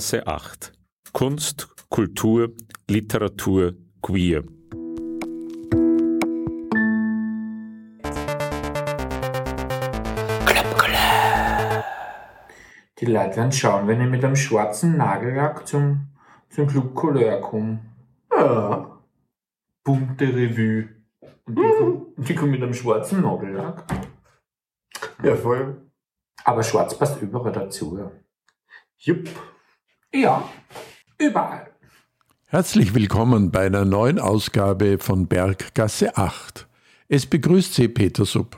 Berggasse 8. Kunst, Kultur, Literatur, Queer. Die Leute werden schauen, wenn ich mit einem schwarzen Nagellack zum, zum Club Couleur komme. Ja. Bunte Revue. Und die, kommen, die kommen mit einem schwarzen Nagellack. Ja, voll. Aber schwarz passt überall dazu. Ja. Jupp. Ja, überall. Herzlich willkommen bei einer neuen Ausgabe von Berggasse 8. Es begrüßt Sie Peter Supp.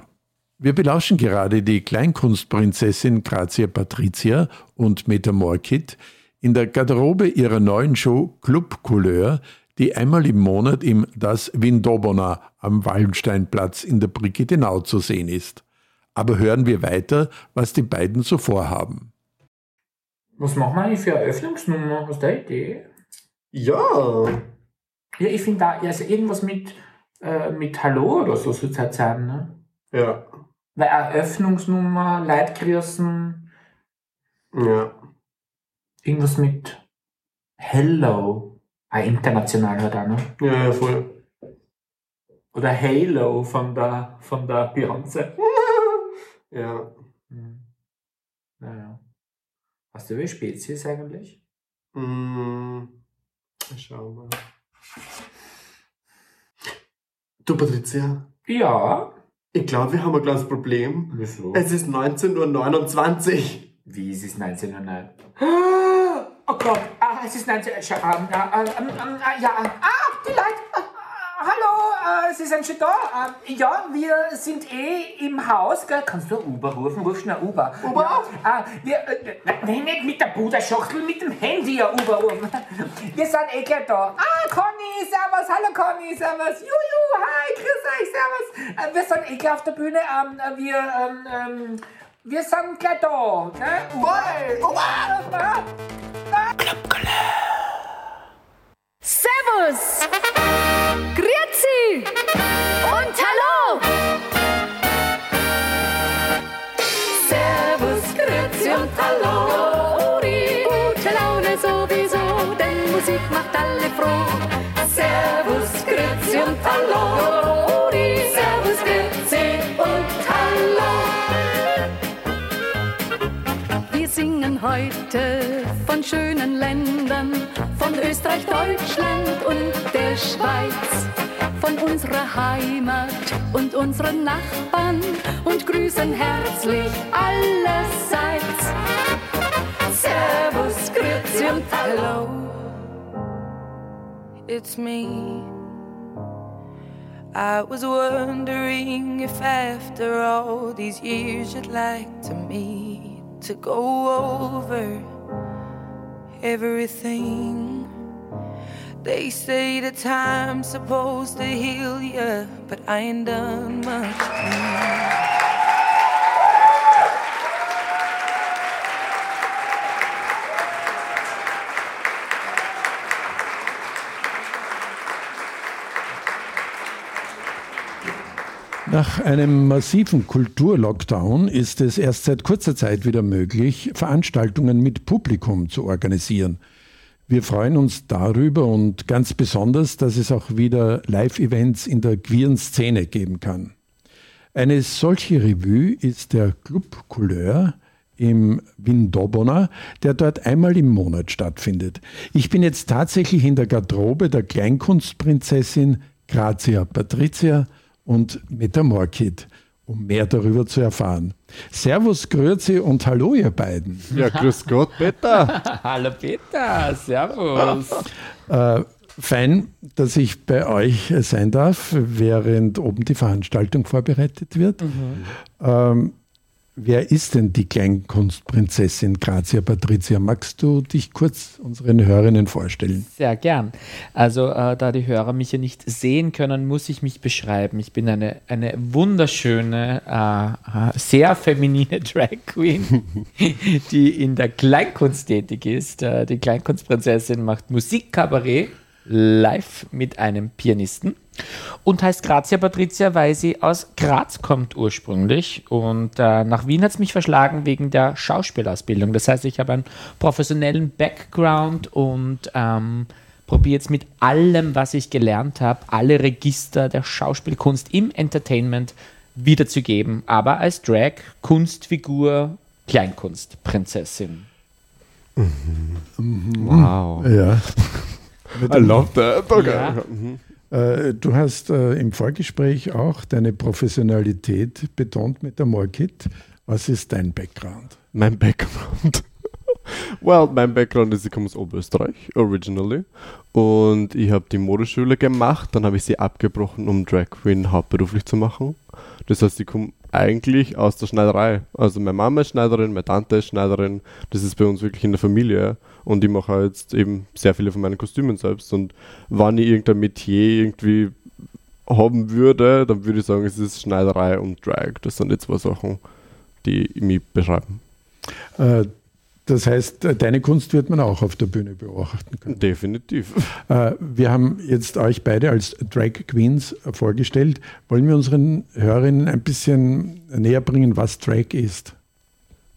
Wir belauschen gerade die Kleinkunstprinzessin Grazia Patricia und Meta Morkit in der Garderobe ihrer neuen Show Club Couleur, die einmal im Monat im Das Windobona am Wallensteinplatz in der Brigittenau zu sehen ist. Aber hören wir weiter, was die beiden so vorhaben. Was machen wir eigentlich für eine Eröffnungsnummer? Hast du eine Idee? Ja. Ja, ich finde da, also irgendwas mit, äh, mit Hallo oder so soll es halt sein, ne? Ja. Weil Eröffnungsnummer, Leitgrüßen, Ja. irgendwas mit Hello. Ah, international halt auch, ne? Ja, ja, voll. Oder Halo von der, von der Beyoncé. Ja. Hm. Naja. Hast du wie Spezies eigentlich? Mm. Schauen wir. Du, Patricia, Ja. ich glaube, wir haben ein kleines Problem. Wieso? Es ist 19.29 Uhr. Wie ist es 1909? Oh Gott, ah, es ist 19. Schau, ähm, äh, ähm, ähm, äh, ja, ah, die Leute. äh, hallo, äh, Sie sind schon da. Äh, ja, wir sind eh im Haus. Gell? Kannst du Uber rufen? Ruf schnell ein Uber. Uber? Ja, äh, wir, äh, nein, nicht mit der Puderschachtel, mit dem Handy ein Uber rufen. Wir sind eh gleich da. Ah, Conny, servus, hallo Conny, servus. Juju, hi, grüß euch, servus. Äh, wir sind eh gleich auf der Bühne. Ähm, äh, wir, ähm, ähm, wir sind gleich da. Ne? Uber, Uber. Servus! Grüezi! Und hallo! Servus, Grüezi und hallo! Gute Laune sowieso, denn Musik macht alle froh. Servus, Grüezi und hallo! Servus, Grüezi und hallo! Wir singen heute von schönen Ländern, von Österreich, Deutschland und der Schweiz, von unserer Heimat und unseren Nachbarn und grüßen herzlich allerseits. Servus, Grüezi und Hallo. it's me. I was wondering if after all these years you'd like to meet to go over everything. They say the time's supposed to heal ya, but I ain't done much. Nach einem massiven Kulturlockdown ist es erst seit kurzer Zeit wieder möglich, Veranstaltungen mit Publikum zu organisieren. Wir freuen uns darüber und ganz besonders, dass es auch wieder Live-Events in der queeren Szene geben kann. Eine solche Revue ist der Club Couleur im Windobona, der dort einmal im Monat stattfindet. Ich bin jetzt tatsächlich in der Garderobe der Kleinkunstprinzessin Grazia Patricia und Metamorkid, um mehr darüber zu erfahren. Servus, Grüezi und Hallo, ihr beiden. Ja, grüß Gott, Peter. Hallo Peter, servus. Äh, fein, dass ich bei euch sein darf, während oben die Veranstaltung vorbereitet wird. Ähm, wer ist denn die Kleinkunstprinzessin Grazia Patricia? Magst du dich kurz unseren Hörerinnen vorstellen? Sehr gern. Also, äh, da die Hörer mich ja nicht sehen können, muss ich mich beschreiben. Ich bin eine, eine wunderschöne, äh, äh, sehr feminine Drag Queen, die in der Kleinkunst tätig ist. Äh, die Kleinkunstprinzessin macht Musikkabarett live mit einem Pianisten. Und heißt Grazia Patricia, weil sie aus Graz kommt ursprünglich. Und äh, nach Wien hat es mich verschlagen wegen der Schauspielausbildung. Das heißt, ich habe einen professionellen Background und ähm, probiere jetzt mit allem, was ich gelernt habe, alle Register der Schauspielkunst im Entertainment wiederzugeben. Aber als Drag, Kunstfigur, Kleinkunst, Prinzessin. Wow. Ja. I love that. Okay. Ja. Mhm. Äh, Du hast äh, im Vorgespräch auch deine Professionalität betont mit der Morkit. Was ist dein Background? Mein Background. well, mein Background ist, ich komme aus Oberösterreich, originally. Und ich habe die Modeschule gemacht, dann habe ich sie abgebrochen, um Drag Queen hauptberuflich zu machen. Das heißt, ich komme eigentlich aus der Schneiderei. Also meine Mama ist Schneiderin, meine Tante ist Schneiderin. Das ist bei uns wirklich in der Familie. Und ich mache jetzt eben sehr viele von meinen Kostümen selbst. Und wenn ich irgendein Metier irgendwie haben würde, dann würde ich sagen, es ist Schneiderei und Drag. Das sind die zwei Sachen, die mich beschreiben. Äh, Das heißt, deine Kunst wird man auch auf der Bühne beobachten können. Definitiv. Äh, Wir haben jetzt euch beide als Drag Queens vorgestellt. Wollen wir unseren Hörerinnen ein bisschen näher bringen, was Drag ist?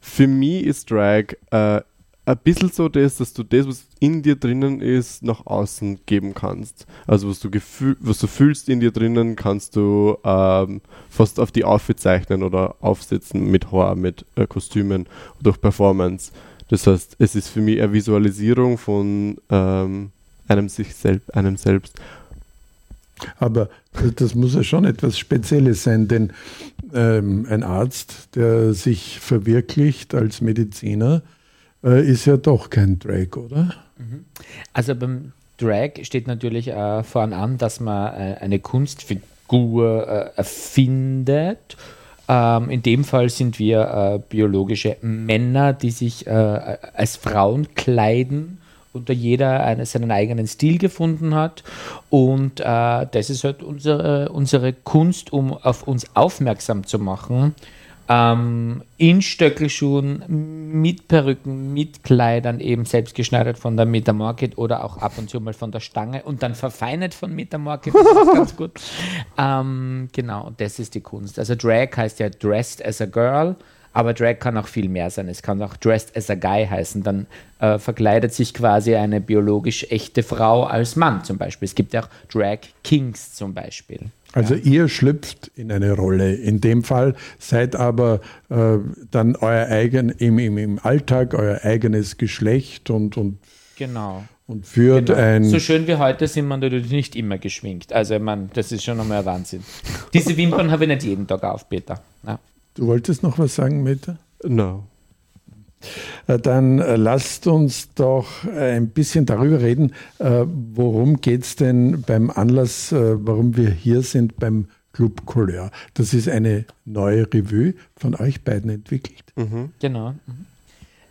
Für mich ist Drag äh, ein bisschen so das, dass du das, was in dir drinnen ist, nach außen geben kannst. Also was du, gefühl, was du fühlst in dir drinnen, kannst du ähm, fast auf die Outfit zeichnen oder aufsetzen mit Haar, mit äh, Kostümen, durch Performance. Das heißt, es ist für mich eine Visualisierung von ähm, einem sich selbst, einem selbst. Aber das muss ja schon etwas Spezielles sein, denn ähm, ein Arzt, der sich verwirklicht als Mediziner, äh, ist ja doch kein Drag, oder? Also beim Drag steht natürlich äh, voran an, dass man äh, eine Kunstfigur äh, erfindet. Ähm, in dem Fall sind wir äh, biologische Männer, die sich äh, als Frauen kleiden und da jeder eine, seinen eigenen Stil gefunden hat. Und äh, das ist halt unsere, unsere Kunst, um auf uns aufmerksam zu machen. Ähm, in Stöckelschuhen, mit Perücken, mit Kleidern, eben selbst geschneidert von der Metamarket oder auch ab und zu mal von der Stange und dann verfeinert von Metamarket. Das ist ganz gut. Ähm, genau, das ist die Kunst. Also Drag heißt ja Dressed as a Girl, aber Drag kann auch viel mehr sein. Es kann auch Dressed as a Guy heißen. Dann äh, verkleidet sich quasi eine biologisch echte Frau als Mann zum Beispiel. Es gibt ja auch Drag Kings zum Beispiel. Also ihr schlüpft in eine Rolle. In dem Fall seid aber äh, dann euer eigen, im, im, im Alltag euer eigenes Geschlecht und, und, Genau. und führt Genau. ein. So schön wie heute sind wir natürlich nicht immer geschminkt. Also, ich meine, das ist schon einmal ein Wahnsinn. Diese Wimpern habe ich nicht jeden Tag auf, Peter. Ja. Du wolltest noch was sagen, Meta? No. Äh, Dann äh, lasst uns doch äh, ein bisschen darüber reden, worum geht es denn beim Anlass, warum wir hier sind beim Club Couleur. Das ist eine neue Revue von euch beiden entwickelt. Genau. Mhm.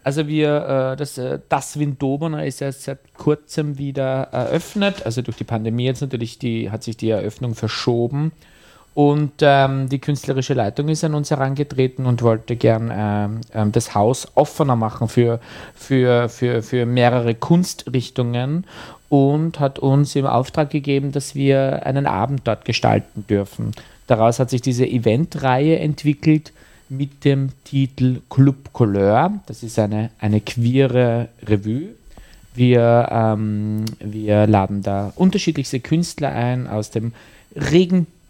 Also wir, das, das Windobener ist ja seit kurzem wieder eröffnet. Also durch die Pandemie jetzt natürlich die, hat sich die Eröffnung verschoben. Und ähm, die künstlerische Leitung ist an uns herangetreten und wollte gern ähm, ähm, das Haus offener machen für, für, für, für mehrere Kunstrichtungen und hat uns im Auftrag gegeben, dass wir einen Abend dort gestalten dürfen. Daraus hat sich diese Eventreihe entwickelt mit dem Titel Club Couleur. Das ist eine, eine queere Revue. Wir, ähm, wir laden da unterschiedlichste Künstler ein aus dem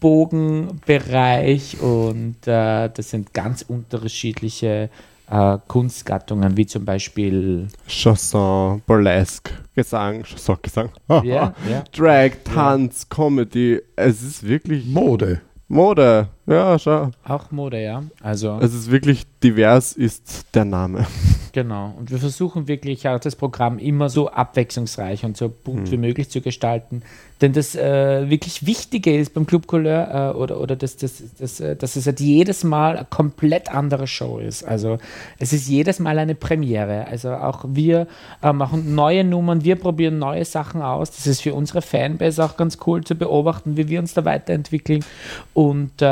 Regenbogenbereich und äh, das sind ganz unterschiedliche äh, Kunstgattungen, wie zum Beispiel Chanson, Burlesque, Gesang, Chanson, Gesang. Ja, ja. Drag, Tanz, Comedy. Es ist wirklich Mode. Mode. Ja, schau. auch Mode, ja. Also Es ist wirklich divers, ist der Name. Genau. Und wir versuchen wirklich auch das Programm immer so abwechslungsreich und so bunt wie möglich zu gestalten. Denn das äh, wirklich Wichtige ist beim Club Couleur äh, oder, oder das, das, das, äh, dass es halt jedes Mal eine komplett andere Show ist. Also es ist jedes Mal eine Premiere. Also auch wir äh, machen neue Nummern, wir probieren neue Sachen aus. Das ist für unsere Fanbase auch ganz cool zu beobachten, wie wir uns da weiterentwickeln. Und äh,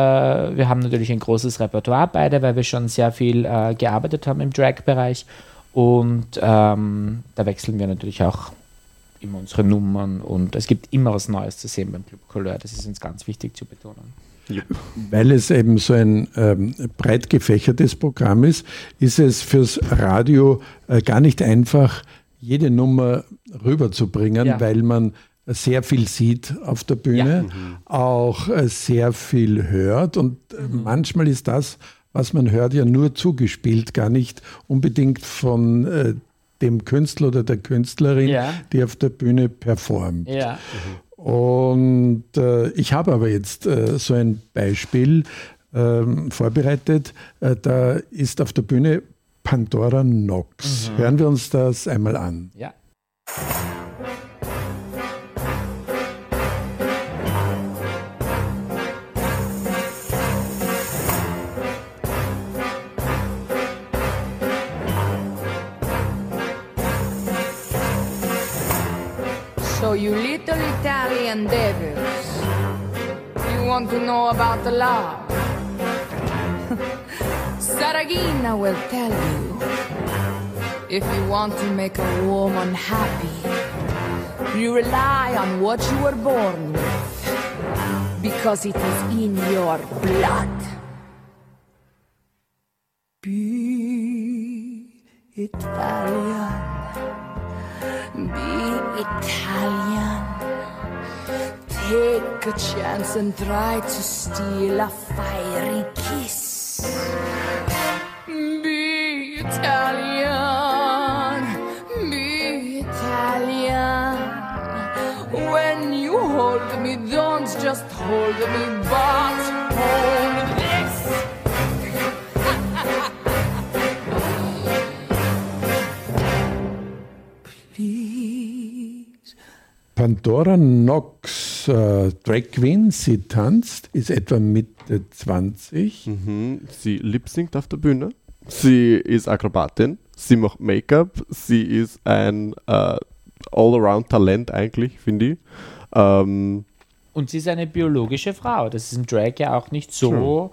wir haben natürlich ein großes Repertoire beide, weil wir schon sehr viel äh, gearbeitet haben im Drag-Bereich. Und ähm, da wechseln wir natürlich auch immer unsere Nummern und es gibt immer was Neues zu sehen beim Club Couleur. Das ist uns ganz wichtig zu betonen. Weil es eben so ein ähm, breit gefächertes Programm ist, ist es fürs Radio äh, gar nicht einfach, jede Nummer rüberzubringen, Ja. weil man sehr viel sieht auf der Bühne, auch äh, sehr viel hört und äh, manchmal ist das, was man hört, ja nur zugespielt, gar nicht unbedingt von äh, dem Künstler oder der Künstlerin, Ja. die auf der Bühne performt. Ja. Und äh, ich habe aber jetzt äh, so ein Beispiel ähm, vorbereitet. Äh, da ist auf der Bühne Pandora Nox. Hören wir uns das einmal an. Ja. Want to know about the law? Saragina will tell you. If you want to make a woman happy, you rely on what you were born with, because it is in your blood. Be Italian. Be Italian. Take a chance and try to steal a fiery kiss. Be Italian. Be Italian. When you hold me, don't just hold me, but hold this. Pandora Nox, äh, Drag Queen, sie tanzt, ist etwa Mitte 20. Mhm. Sie lip-singt auf der Bühne. Sie ist Akrobatin. Sie macht Make-up. Sie ist ein äh, All-Around-Talent eigentlich, finde ich. Ähm, Und sie ist eine biologische Frau. Das ist im Drag ja auch nicht so,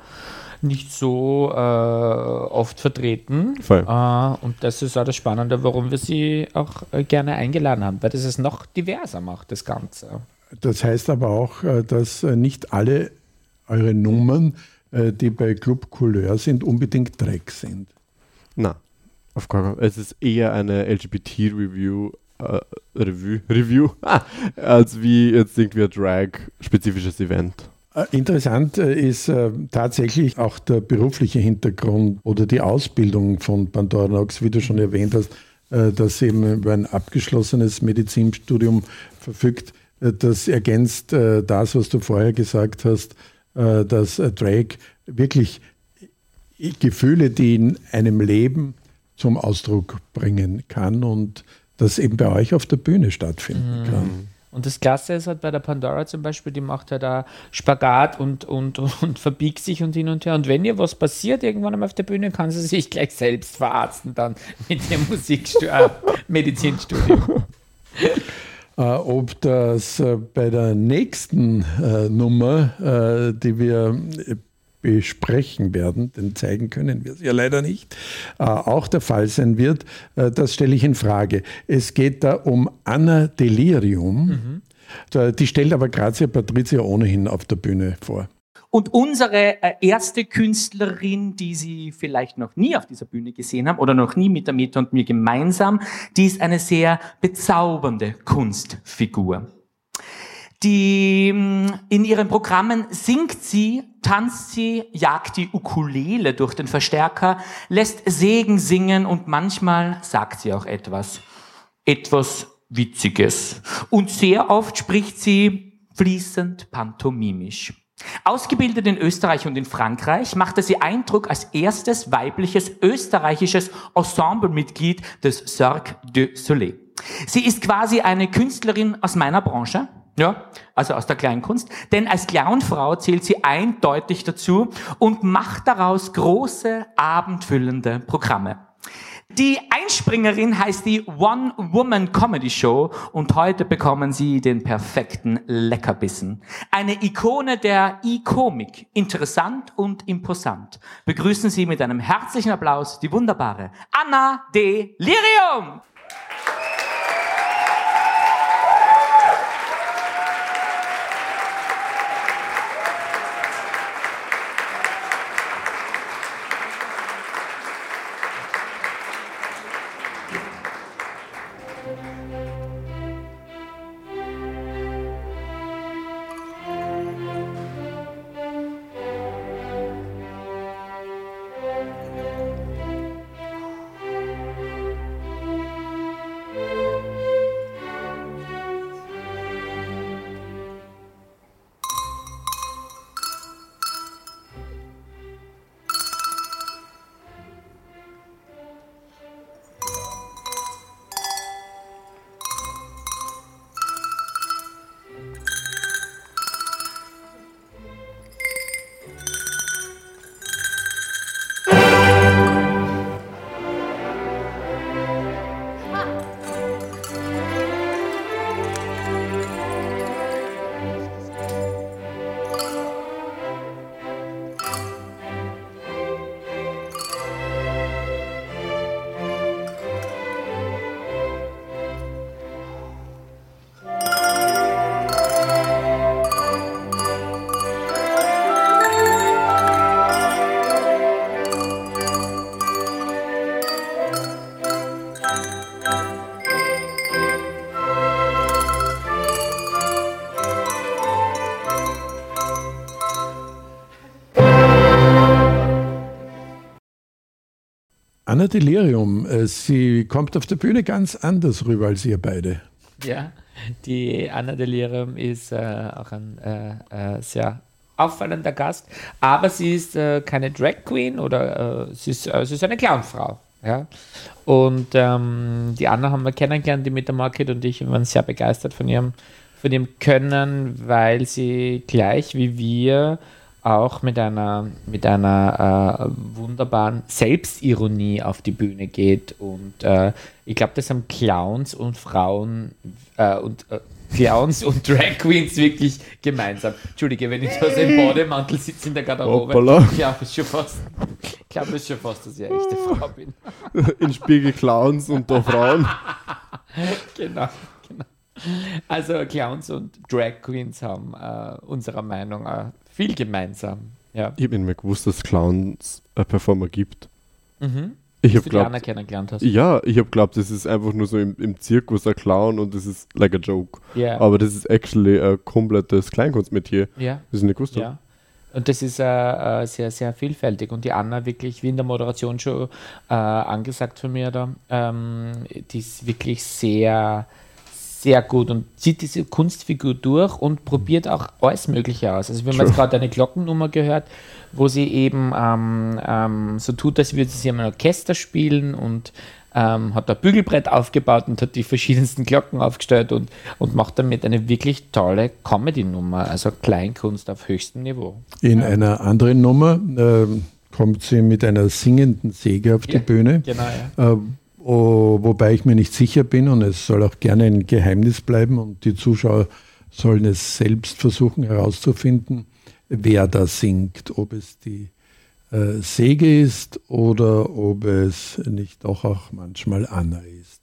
nicht so äh, oft vertreten. Voll. Äh, und das ist auch das Spannende, warum wir sie auch äh, gerne eingeladen haben, weil das es noch diverser macht, das Ganze. Das heißt aber auch, äh, dass äh, nicht alle eure Nummern, äh, die bei Club Couleur sind, unbedingt Drag sind. na, auf keinen Fall. Es ist eher eine LGBT-Review. Äh, Review, Review als wie jetzt irgendwie ein Drag-spezifisches Event. Äh, Interessant äh, ist äh, tatsächlich auch der berufliche Hintergrund oder die Ausbildung von Pandora Nox, wie du schon erwähnt hast, dass eben über ein abgeschlossenes Medizinstudium verfügt. Das ergänzt das, was du vorher gesagt hast, dass Drake wirklich Gefühle, die in einem Leben zum Ausdruck bringen kann und das eben bei euch auf der Bühne stattfinden kann. Und das Klasse ist halt bei der Pandora zum Beispiel, die macht halt da Spagat und, und, und verbiegt sich und hin und her. Und wenn ihr was passiert irgendwann einmal auf der Bühne, kann sie sich gleich selbst verarzten dann mit dem Musikstu äh, Medizinstudium. Äh, ob das äh, bei der nächsten äh, Nummer, äh, die wir besprechen werden, denn zeigen können wir es ja leider nicht, äh, auch der Fall sein wird, äh, das stelle ich in Frage. Es geht da um Anna Delirium. Da- Die stellt aber Grazia Patricia ohnehin auf der Bühne vor. Und unsere äh, erste Künstlerin, die Sie vielleicht noch nie auf dieser Bühne gesehen haben oder noch nie mit der Meta und mir gemeinsam, die ist eine sehr bezaubernde Kunstfigur. Die mh, in ihren Programmen singt sie, tanzt sie, jagt die Ukulele durch den Verstärker, lässt Segen singen und manchmal sagt sie auch etwas. Etwas Witziges. Und sehr oft spricht sie fließend pantomimisch. Ausgebildet in Österreich und in Frankreich machte sie Eindruck als erstes weibliches österreichisches Ensemblemitglied des Cirque du Soleil. Sie ist quasi eine Künstlerin aus meiner Branche, ja, also aus der Kleinkunst, denn als Clownfrau zählt sie eindeutig dazu und macht daraus große, abendfüllende Programme. Die Einspringerin heißt die One-Woman Comedy Show und heute bekommen Sie den perfekten Leckerbissen. Eine Ikone der E-Komik. Interessant und imposant. Begrüßen Sie mit einem herzlichen Applaus die wunderbare Anna Delirium. Anna Delirium, äh, sie kommt auf der Bühne ganz anders rüber als ihr beide. Ja, die Anna Delirium ist äh, auch ein äh, äh, sehr auffallender Gast, aber sie ist äh, keine Drag Queen oder äh, sie, ist, sie ist eine Clownfrau. Ja? Und ähm, die Anna haben wir kennengelernt, die mit der Market und ich waren sehr begeistert von ihrem, von ihrem Können, weil sie gleich wie wir auch mit einer, mit einer äh, wunderbaren Selbstironie auf die Bühne geht. Und äh, ich glaube, das haben Clowns und Frauen äh, und äh, Clowns und Drag Queens wirklich gemeinsam. Entschuldige, wenn ich da so im Bademantel sitze in der Garderobe, Hoppala. ich glaube schon fast, ich glaube schon fast, dass ich eine echte Frau bin. In Spiegel Clowns und da Frauen. genau, genau. Also Clowns und Drag Queens haben äh, unserer Meinung nach viel gemeinsam. Ja. Ich habe nicht mehr gewusst, dass Clowns äh, Performer gibt. Mhm. Ich habe glaubt, kennengelernt hast. ja, ich habe glaubt, das ist einfach nur so im, im Zirkus ein Clown und das ist like a joke. Ja. Aber das ist actually ein komplettes Kleinkunstmetier. Ja. Das ist nicht gewusst. Ja. Und das ist äh, äh, sehr, sehr vielfältig. Und die Anna wirklich, wie in der Moderation schon äh, angesagt von mir da, ähm, die ist wirklich sehr, sehr gut und zieht diese Kunstfigur durch und probiert auch alles Mögliche aus. Also wir haben jetzt gerade eine Glockennummer gehört, wo sie eben ähm, ähm, so tut, als würde sie im Orchester spielen und ähm, hat ein Bügelbrett aufgebaut und hat die verschiedensten Glocken aufgestellt und, und macht damit eine wirklich tolle Comedy-Nummer, also Kleinkunst auf höchstem Niveau. In einer anderen Nummer ähm, kommt sie mit einer singenden Säge auf die Ja, Bühne. Genau, ja. Äh, wo, wobei ich mir nicht sicher bin und es soll auch gerne ein Geheimnis bleiben und die Zuschauer sollen es selbst versuchen herauszufinden, wer da singt, ob es die äh, Säge ist oder ob es nicht doch auch manchmal Anna ist.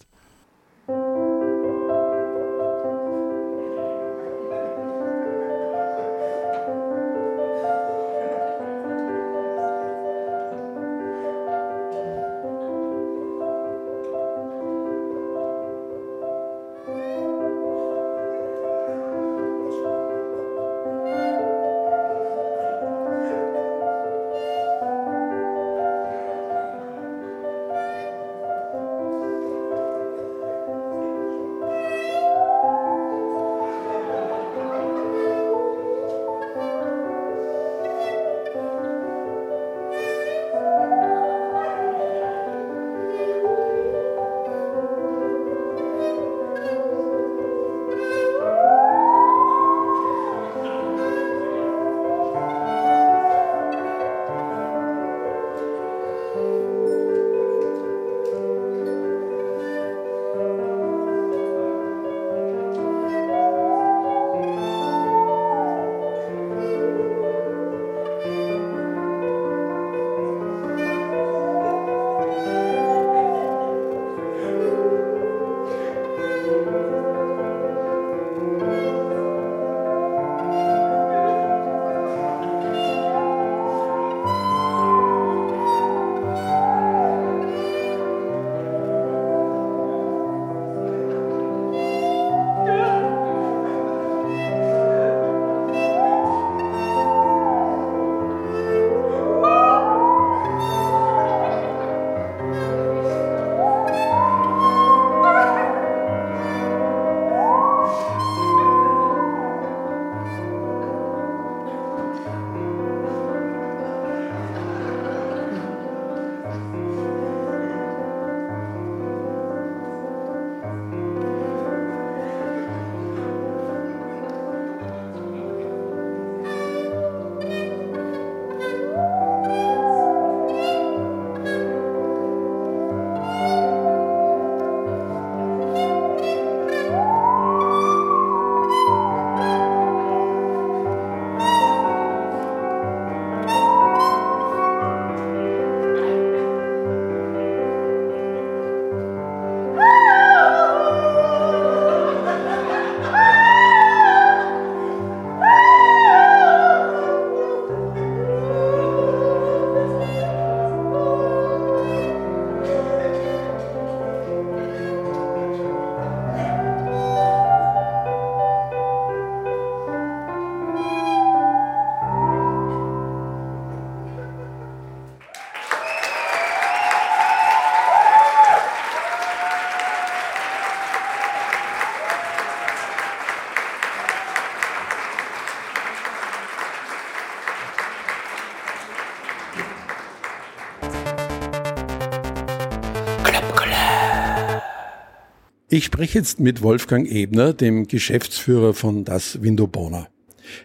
Ich spreche jetzt mit Wolfgang Ebner, dem Geschäftsführer von das Windobona.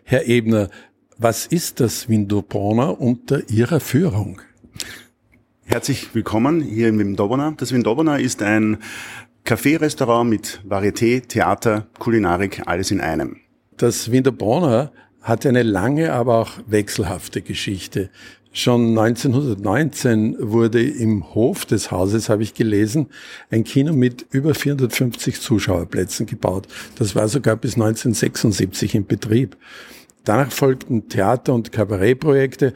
Herr Ebner, was ist das Windobona unter Ihrer Führung? Herzlich willkommen hier im Windobona. Das Windobona ist ein Café-Restaurant mit Varieté, Theater, Kulinarik, alles in einem. Das Windobona hat eine lange, aber auch wechselhafte Geschichte. Schon 1919 wurde im Hof des Hauses, habe ich gelesen, ein Kino mit über 450 Zuschauerplätzen gebaut. Das war sogar bis 1976 in Betrieb. Danach folgten Theater- und Kabarettprojekte,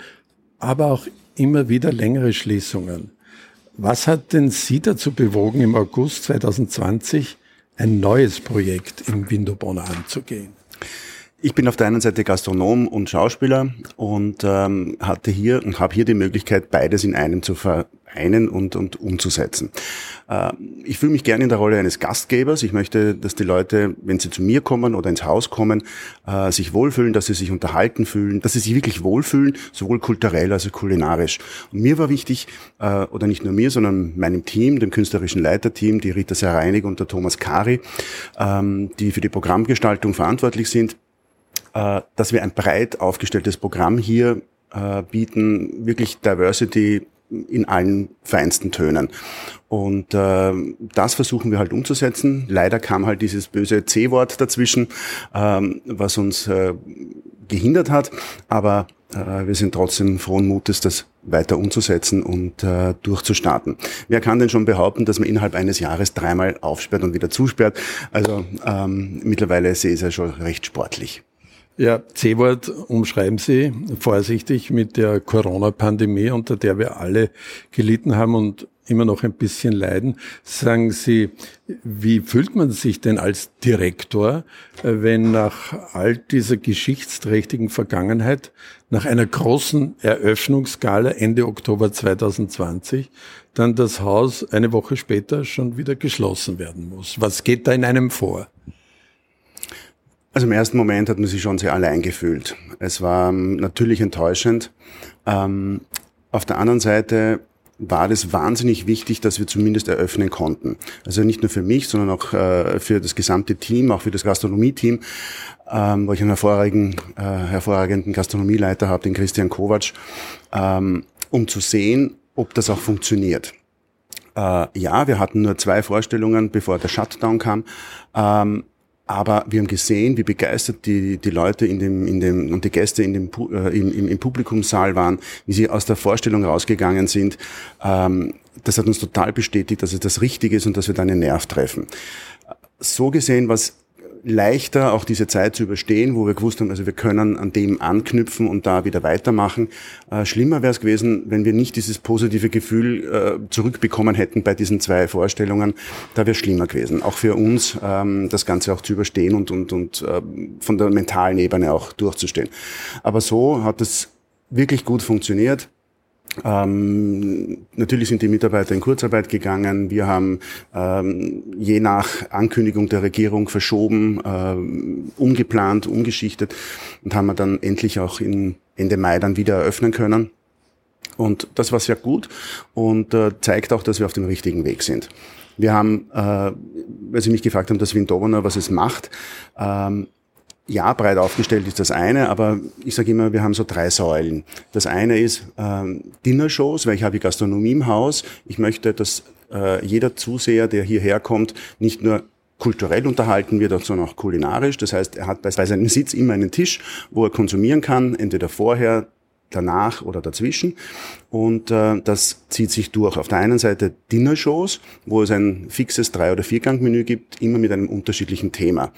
aber auch immer wieder längere Schließungen. Was hat denn Sie dazu bewogen, im August 2020 ein neues Projekt im Windobonner anzugehen? Ich bin auf der einen Seite Gastronom und Schauspieler und ähm, hatte hier und habe hier die Möglichkeit, beides in einem zu vereinen und, und umzusetzen. Äh, ich fühle mich gerne in der Rolle eines Gastgebers. Ich möchte, dass die Leute, wenn sie zu mir kommen oder ins Haus kommen, äh, sich wohlfühlen, dass sie sich unterhalten fühlen, dass sie sich wirklich wohlfühlen, sowohl kulturell als auch kulinarisch. Und mir war wichtig, äh, oder nicht nur mir, sondern meinem Team, dem künstlerischen Leiterteam, die Rita Sereinig und der Thomas Kari, ähm, die für die Programmgestaltung verantwortlich sind, dass wir ein breit aufgestelltes Programm hier äh, bieten, wirklich Diversity in allen feinsten Tönen. Und äh, das versuchen wir halt umzusetzen. Leider kam halt dieses böse C-Wort dazwischen, ähm, was uns äh, gehindert hat. Aber äh, wir sind trotzdem frohen Mutes, das weiter umzusetzen und äh, durchzustarten. Wer kann denn schon behaupten, dass man innerhalb eines Jahres dreimal aufsperrt und wieder zusperrt? Also ähm, mittlerweile ich es ja schon recht sportlich. Ja, C-Wort umschreiben Sie vorsichtig mit der Corona-Pandemie, unter der wir alle gelitten haben und immer noch ein bisschen leiden. Sagen Sie, wie fühlt man sich denn als Direktor, wenn nach all dieser geschichtsträchtigen Vergangenheit, nach einer großen Eröffnungsgala Ende Oktober 2020, dann das Haus eine Woche später schon wieder geschlossen werden muss? Was geht da in einem vor? Also im ersten Moment hat man sich schon sehr allein gefühlt. Es war ähm, natürlich enttäuschend. Ähm, auf der anderen Seite war das wahnsinnig wichtig, dass wir zumindest eröffnen konnten. Also nicht nur für mich, sondern auch äh, für das gesamte Team, auch für das Gastronomie-Team, ähm, wo ich einen hervorragenden, äh, hervorragenden Gastronomieleiter habe, den Christian Kovac, um zu sehen, ob das auch funktioniert. Äh, ja, wir hatten nur zwei Vorstellungen, bevor der Shutdown kam. Aber wir haben gesehen, wie begeistert die, die Leute in dem, in dem, und die Gäste in dem, äh, im, im Publikumssaal waren, wie sie aus der Vorstellung rausgegangen sind. Ähm, das hat uns total bestätigt, dass es das Richtige ist und dass wir da einen Nerv treffen. So gesehen, was leichter, auch diese Zeit zu überstehen, wo wir gewusst haben, also wir können an dem anknüpfen und da wieder weitermachen. Äh, schlimmer wäre es gewesen, wenn wir nicht dieses positive Gefühl äh, zurückbekommen hätten bei diesen zwei Vorstellungen. Da wäre schlimmer gewesen. Auch für uns, ähm, das Ganze auch zu überstehen und, und, und äh, von der mentalen Ebene auch durchzustehen. Aber so hat es wirklich gut funktioniert. Ähm, natürlich sind die Mitarbeiter in Kurzarbeit gegangen. Wir haben ähm, je nach Ankündigung der Regierung verschoben, ähm, umgeplant, umgeschichtet und haben wir dann endlich auch in Ende Mai dann wieder eröffnen können. Und das war sehr gut und äh, zeigt auch, dass wir auf dem richtigen Weg sind. Wir haben, äh, weil Sie mich gefragt haben, das Windowner, was es macht, ähm, ja, breit aufgestellt ist das eine, aber ich sage immer, wir haben so drei Säulen. Das eine ist ähm, Dinnershows, weil ich habe Gastronomie im Haus. Ich möchte, dass äh, jeder Zuseher, der hierher kommt, nicht nur kulturell unterhalten wird, sondern auch kulinarisch. Das heißt, er hat bei seinem Sitz immer einen Tisch, wo er konsumieren kann, entweder vorher, danach oder dazwischen. Und äh, das zieht sich durch. Auf der einen Seite Dinnershows, wo es ein fixes Drei- oder Viergangmenü gibt, immer mit einem unterschiedlichen Thema.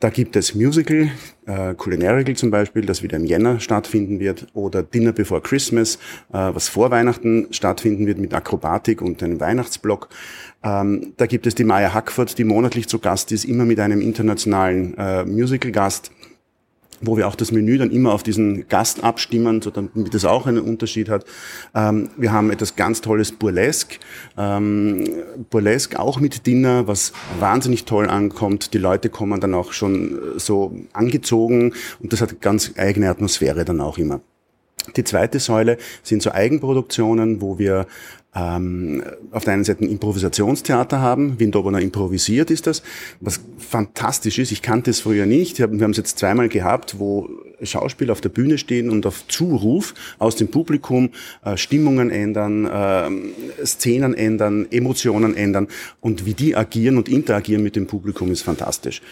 Da gibt es Musical, äh, Culinarical zum Beispiel, das wieder im Jänner stattfinden wird, oder Dinner Before Christmas, äh, was vor Weihnachten stattfinden wird mit Akrobatik und einem Weihnachtsblock. Ähm, da gibt es die Maya Hackford, die monatlich zu Gast ist, immer mit einem internationalen äh, Musical-Gast wo wir auch das Menü dann immer auf diesen Gast abstimmen, so damit es auch einen Unterschied hat. Ähm, wir haben etwas ganz Tolles Burlesque. Ähm, Burlesque auch mit Dinner, was wahnsinnig toll ankommt. Die Leute kommen dann auch schon äh, so angezogen und das hat ganz eigene Atmosphäre dann auch immer. Die zweite Säule sind so Eigenproduktionen, wo wir ähm, auf der einen Seite ein Improvisationstheater haben. Windobona improvisiert ist das, was fantastisch ist. Ich kannte es früher nicht. Wir haben es jetzt zweimal gehabt, wo Schauspieler auf der Bühne stehen und auf Zuruf aus dem Publikum äh, Stimmungen ändern, äh, Szenen ändern, Emotionen ändern und wie die agieren und interagieren mit dem Publikum ist fantastisch.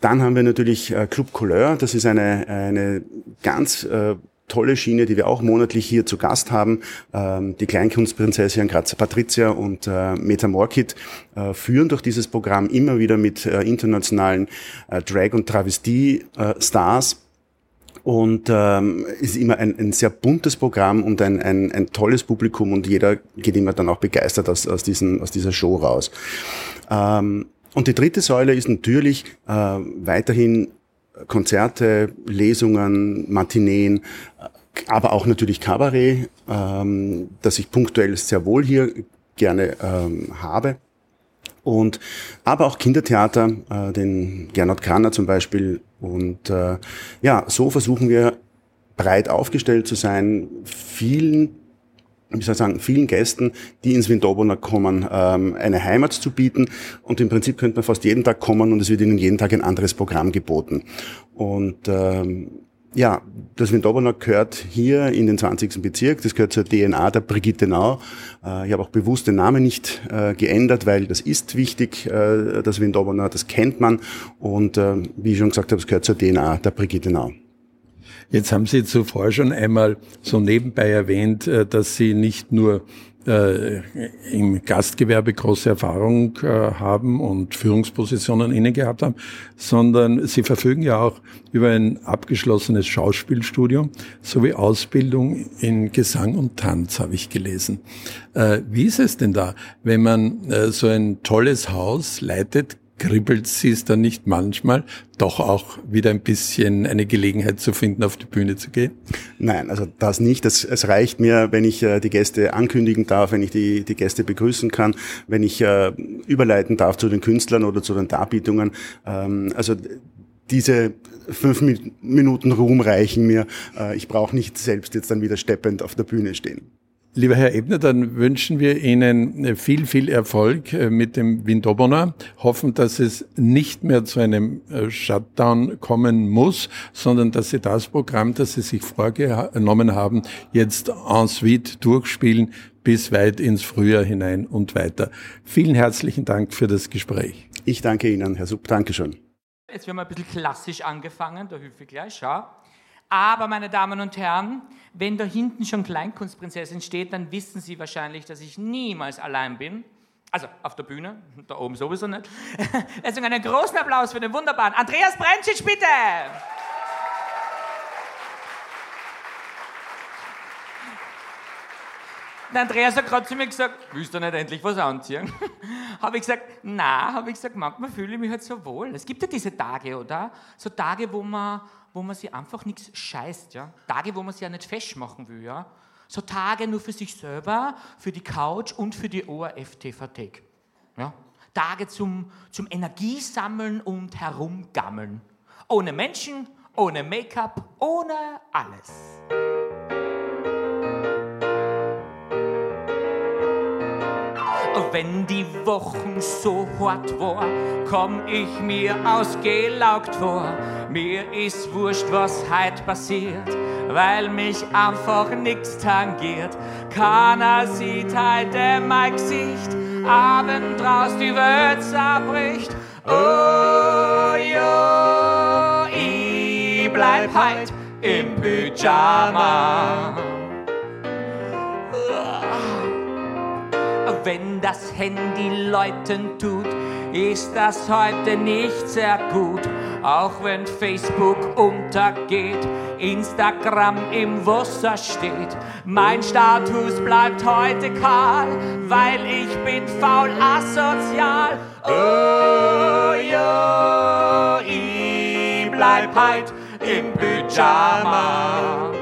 Dann haben wir natürlich äh, Club Couleur. Das ist eine, eine ganz äh, tolle Schiene, die wir auch monatlich hier zu Gast haben. Ähm, die Kleinkunstprinzessin Grazer Patricia und äh, Meta Morkit äh, führen durch dieses Programm immer wieder mit äh, internationalen äh, Drag- und Travestie-Stars. Und ähm, ist immer ein, ein sehr buntes Programm und ein, ein, ein tolles Publikum und jeder geht immer dann auch begeistert aus, aus, diesen, aus dieser Show raus. Ähm, und die dritte Säule ist natürlich äh, weiterhin Konzerte, Lesungen, Matineen, aber auch natürlich Kabarett, ähm, das ich punktuell sehr wohl hier gerne ähm, habe. Und aber auch Kindertheater, äh, den Gernot Kranner zum Beispiel. Und äh, ja, so versuchen wir breit aufgestellt zu sein, vielen wie soll ich sagen, vielen Gästen, die ins Windobona kommen, ähm, eine Heimat zu bieten. Und im Prinzip könnte man fast jeden Tag kommen und es wird ihnen jeden Tag ein anderes Programm geboten. Und ähm, ja, das Windobona gehört hier in den 20. Bezirk, das gehört zur DNA der Brigitte Nau. Äh, ich habe auch bewusst den Namen nicht äh, geändert, weil das ist wichtig, äh, das Windobona, das kennt man. Und äh, wie ich schon gesagt habe, es gehört zur DNA der Brigitte Nau. Jetzt haben Sie zuvor schon einmal so nebenbei erwähnt, äh, dass Sie nicht nur äh, im Gastgewerbe große Erfahrung äh, haben und Führungspositionen inne gehabt haben, sondern Sie verfügen ja auch über ein abgeschlossenes Schauspielstudium sowie Ausbildung in Gesang und Tanz, habe ich gelesen. Wie ist es denn da, wenn man so ein tolles Haus leitet? Kribbelt sie es dann nicht manchmal, doch auch wieder ein bisschen eine Gelegenheit zu finden, auf die Bühne zu gehen? Nein, also das nicht. Das, es reicht mir, wenn ich äh, die Gäste ankündigen darf, wenn ich die, die Gäste begrüßen kann, wenn ich äh, überleiten darf zu den Künstlern oder zu den Darbietungen. Ähm, also diese fünf Minuten Ruhm reichen mir. Äh, ich brauche nicht selbst jetzt dann wieder steppend auf der Bühne stehen. Lieber Herr Ebner, dann wünschen wir Ihnen viel, viel Erfolg äh, mit dem Windobona. Hoffen, dass es nicht mehr zu einem äh, Shutdown kommen muss, sondern dass Sie das Programm, das Sie sich vorgenommen haben, jetzt en suite durchspielen bis weit ins Frühjahr hinein und weiter. Vielen herzlichen Dank für das Gespräch. Ich danke Ihnen, Herr Sub. Dankeschön. Jetzt werden wir ein bisschen klassisch angefangen, da hilfe ich gleich, schau. Aber, meine Damen und Herren, wenn da hinten schon Kleinkunstprinzessin steht, dann wissen Sie wahrscheinlich, dass ich niemals allein bin. Also auf der Bühne, da oben sowieso nicht. Deswegen einen großen Applaus für den wunderbaren Andreas Brentschitsch, bitte! Der Andreas hat gerade zu mir gesagt, willst du nicht endlich was anziehen? habe ich gesagt, na, habe ich gesagt, manchmal fühle ich mich halt so wohl. Es gibt ja diese Tage, oder? So Tage, wo man, wo man sich einfach nichts scheißt, ja? Tage, wo man sich ja nicht festmachen will, ja? So Tage nur für sich selber, für die Couch und für die ORF-TV-Thek. Ja? Tage zum, zum Energiesammeln und Herumgammeln. Ohne Menschen, ohne Make-up, ohne alles. Wenn die Wochen so hart war, komm ich mir ausgelaugt vor. Mir ist wurscht, was heute passiert, weil mich einfach nix tangiert. Keiner sieht heute mein Gesicht, Abend draus die Welt zerbricht. Oh ja, ich bleib heut im Pyjama. Wenn das Handy läuten tut, ist das heute nicht sehr gut. Auch wenn Facebook untergeht, Instagram im Wasser steht. Mein Status bleibt heute kahl, weil ich bin faul asozial. Oh ja, ich bleib heut im Pyjama.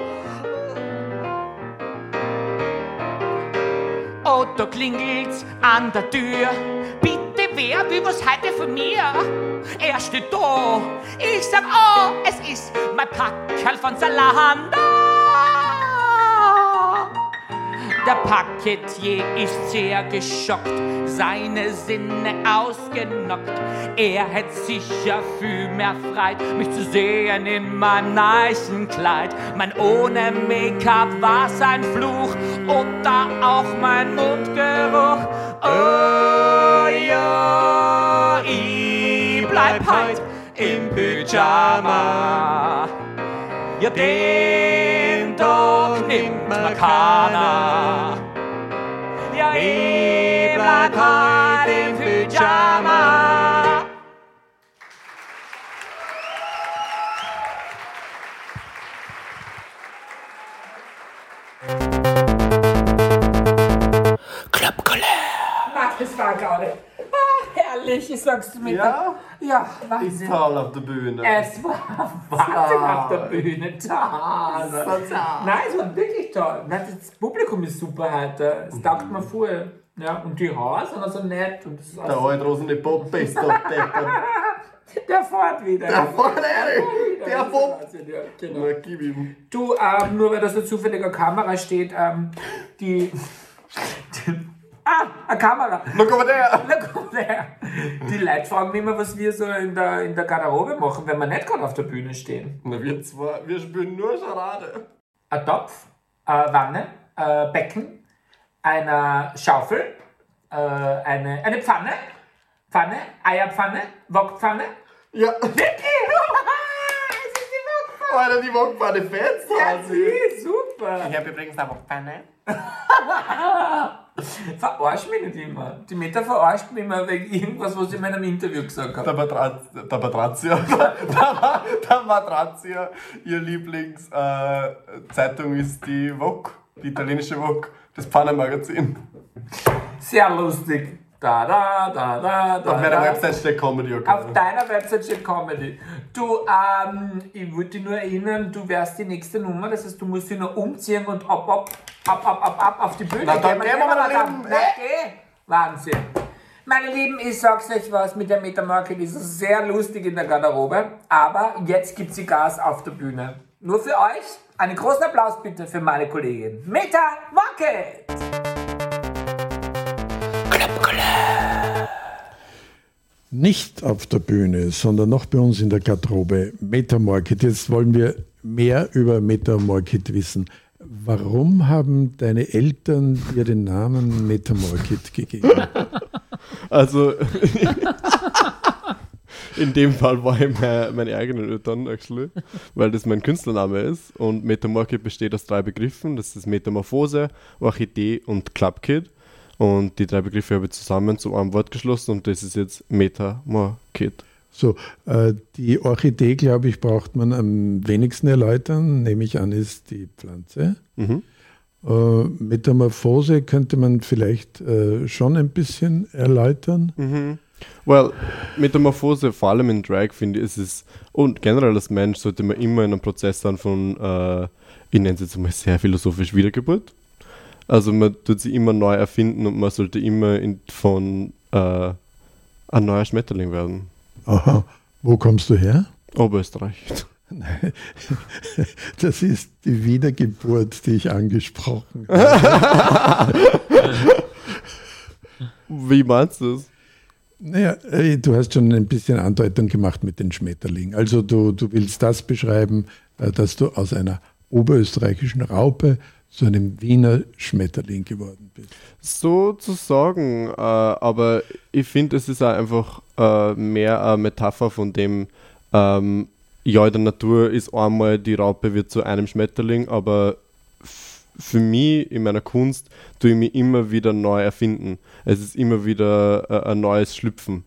Da klingelt's an der Tür. Bitte, wer will was heute von mir? Er steht da. Ich sag, oh, es ist mein Packerl von Salahanda. Der Paketier ist sehr geschockt, seine Sinne ausgenockt. Er hätte sicher viel mehr Freit, mich zu sehen in meinem neuen Kleid. Mein ohne Make-up war sein Fluch und da auch mein Mundgeruch. Oh ja, ich bleib heut im Pyjama. Ja, den Tag nimmt mir keiner. Ja, ich bleib heut im Pyjama. Ach, das war gerade. Ah, herrlich, ich sag's mir. Ja? Ja, Ist Wahnsinn. toll auf der Bühne. Es war Wahnsinn auf der Bühne. Toll. Nein, es war wirklich toll. Das Publikum ist super heute. Es taugt mir voll. Ja, und die Haare sind also nett. Und das ist Der alte rosene Poppe ist doch deppert. der fährt wieder. Der vorne, wieder. der. Wahnsinn, ja, genau. Na, gib ihm. Du, ähm, nur weil das so zufällig eine Kamera steht, ähm, die. ah, eine Kamera. Na, komm mal der. Na komm her. Die Leute fragen mich immer, was wir so in der, in der Garderobe machen, wenn wir nicht gerade auf der Bühne stehen. Na, wir zwei, wir spielen nur Charade. Ein Topf, eine Wanne, ein Becken, eine Schaufel, äh, eine, eine Pfanne, Pfanne, Eierpfanne, Wokpfanne. Ja, Wirklich? Es ist die Wokpfanne. Alter, die Wokpfanne fetzt Ja, sie super. Ich hab übrigens eine Wokpfanne. Verarsch mich nicht immer. Die Meta verarscht mich immer wegen irgendwas, was ich in meinem Interview gesagt Der, habe. Matraz, der Patrazia, der, der Matrazia, ihr Lieblingszeitung ist die Vogue, die italienische Vogue, das Pfannenmagazin. Sehr lustig. Da, da, da, da, da. Auf meiner. Website steht Comedy. Okay. Auf deiner Website steht Comedy. Du, ähm, ich wollte dich nur erinnern, du wärst die nächste Nummer, das heißt, du musst dich nur umziehen und ab, ab, ab, ab, ab, ab auf die Bühne. Na, dann Geh gehen wir mal mal da da. drüben. Na, geh. Wahnsinn. Meine Lieben, ich sag's euch was, mit der Metamarket ist es sehr lustig in der Garderobe, aber jetzt gibt sie Gas auf der Bühne. Nur für euch, einen großen Applaus bitte für meine Kollegin Meta Market. Nicht auf der Bühne, sondern noch bei uns in der Garderobe. Metamorkit. Jetzt wollen wir mehr über Metamorkit wissen. Warum haben deine Eltern dir den Namen Metamorkit gegeben? Also, in dem Fall war ich meine, meine eigenen Eltern, actually, weil das mein Künstlername ist. Und Metamorphik besteht aus drei Begriffen: Das ist Metamorphose, Orchidee und Clubkid. Und die drei Begriffe habe ich zusammen zu einem Wort geschlossen und das ist jetzt Metamorkid. So, äh, die Orchidee, glaube ich, braucht man am wenigsten erläutern, nehme ich an, ist die Pflanze. Mhm. Äh, Metamorphose könnte man vielleicht äh, schon ein bisschen erläutern. Mhm. Well, Metamorphose, vor allem in Drag, finde ich, ist es, und generell als Mensch sollte man immer in einem Prozess sein von, äh, ich nenne es jetzt mal sehr philosophisch Wiedergeburt. Also man tut sie immer neu erfinden und man sollte immer in, von äh, ein neuer Schmetterling werden. Aha, wo kommst du her? Oberösterreich. Nein, das ist die Wiedergeburt, die ich angesprochen habe. Wie meinst du das? Naja, äh, du hast schon ein bisschen Andeutung gemacht mit den Schmetterlingen. Also du, du willst das beschreiben, äh, dass du aus einer oberösterreichischen Raupe zu einem Wiener Schmetterling geworden bist. Sozusagen, äh, aber ich finde, es ist auch einfach äh, mehr eine Metapher von dem, ähm, ja, in der Natur ist einmal die Raupe wird zu einem Schmetterling, aber für mich in meiner Kunst tue ich mich immer wieder neu erfinden. Es ist immer wieder äh, ein neues Schlüpfen.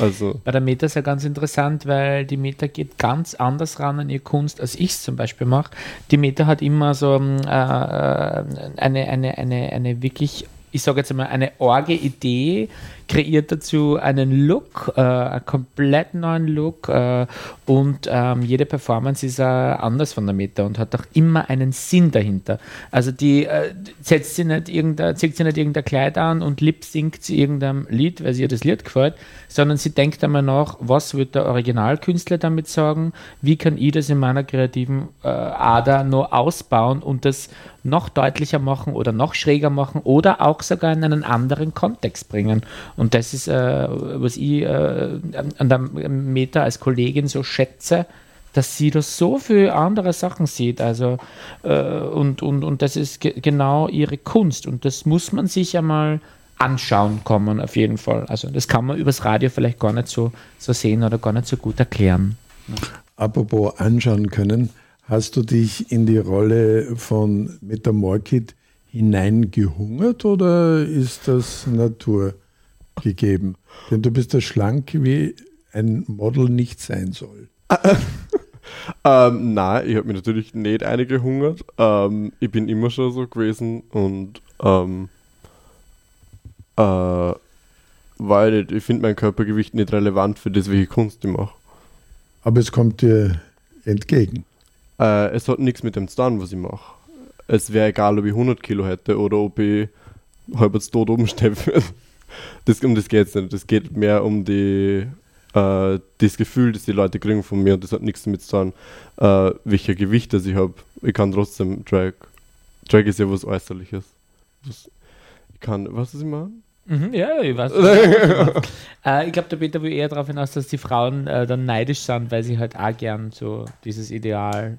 Also, Bei der Meta ist ja ganz interessant, weil die Meta geht ganz anders ran an ihre Kunst, als ich es zum Beispiel mache. Die Meta hat immer so ähm, äh, eine, eine, eine, eine wirklich, ich sage jetzt einmal, eine orge Idee, kreiert dazu einen Look, äh, einen komplett neuen Look äh, und ähm, jede Performance ist äh, anders von der Meta und hat auch immer einen Sinn dahinter. Also die äh, setzt sie nicht irgendein, zieht sie nicht irgendein Kleid an und lip singt sie irgendeinem Lied, weil sie ihr das Lied gefällt, sondern sie denkt einmal nach, was wird der Originalkünstler damit sagen, wie kann ich das in meiner kreativen äh, Ader noch ausbauen und das noch deutlicher machen oder noch schräger machen oder auch sogar in einen anderen Kontext bringen. Das ist, äh, was ich äh, an der Meta als Kollegin so schätze, dass sie da so viele andere Sachen sieht. Also, äh, und, und, und das ist ge genau ihre Kunst. Und das muss man sich einmal anschauen kommen, auf jeden Fall. Also das kann man übers Radio vielleicht gar nicht so, so sehen oder gar nicht so gut erklären. Apropos anschauen können, hast du dich in die Rolle von Metamorkid hineingehungert oder ist das Natur gegeben? Denn du bist ja schlank, wie ein Model nicht sein soll. ähm, nein, ich habe mich natürlich nicht eingehungert. Ähm, ich bin immer schon so gewesen und ähm, äh, weil ich finde mein Körpergewicht nicht relevant für das, welche Kunst ich mache. Aber es kommt dir entgegen. Äh, es hat nichts mit dem zu tun, was ich mache. Es wäre egal, ob ich 100 Kilo hätte oder ob ich halb tot oben stehe. Das, um das geht es nicht. Es geht mehr um die, äh, das Gefühl, das die Leute kriegen von mir. Und das hat nichts damit zu tun, äh, welcher Gewicht das ich habe. Ich kann trotzdem Drag. Drag ist ja was Äußerliches. Was, ich kann, was ist ich meine? Mhm, ja, ich weiß. äh, ich glaube, der Peter will eher darauf hinaus, dass die Frauen äh, dann neidisch sind, weil sie halt auch gern so dieses Ideal,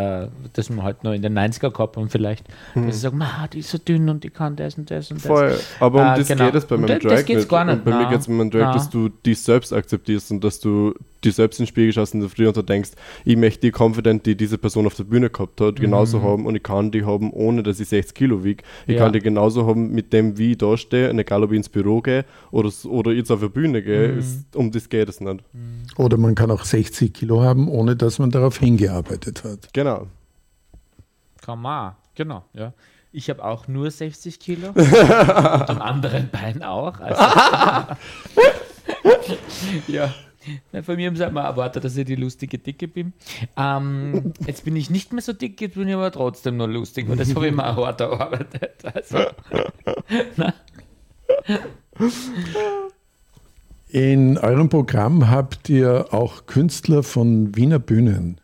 äh, das man halt noch in den 90er gehabt haben, vielleicht, Mhm. dass sie sagen, "Ma, die ist so dünn und die kann das und das und das. Voll, aber um Äh, das genau. geht es bei meinem Drag das geht's nicht. gar nicht. Und bei mir Na, geht es mit meinem Drag, na. dass du dich selbst akzeptierst und dass du dich selbst in den Spiegel schaust in der Früh und du denkst, ich möchte die Confident, die diese Person auf der Bühne gehabt hat, genauso Mhm. haben und ich kann die haben, ohne dass ich 60 Kilo wiege. Ich Ja. kann die genauso haben mit dem, wie ich da stehe, und egal ob ich ins Büro gehe oder, oder jetzt auf der Bühne gehe, Mhm. ist, um das geht es nicht. Oder man kann auch 60 Kilo haben, ohne dass man darauf hingearbeitet hat. Genau. Man, auch. genau, ja. Ich habe auch nur 60 Kilo und am anderen Bein auch. Also, ja. Na, von mir haben sie immer erwartet, dass ich die lustige Dicke bin. Ähm, jetzt bin ich nicht mehr so dick, jetzt bin ich aber trotzdem noch lustig, weil das habe ich mir auch hart erarbeitet. Also, In eurem Programm habt ihr auch Künstler von Wiener Bühnen.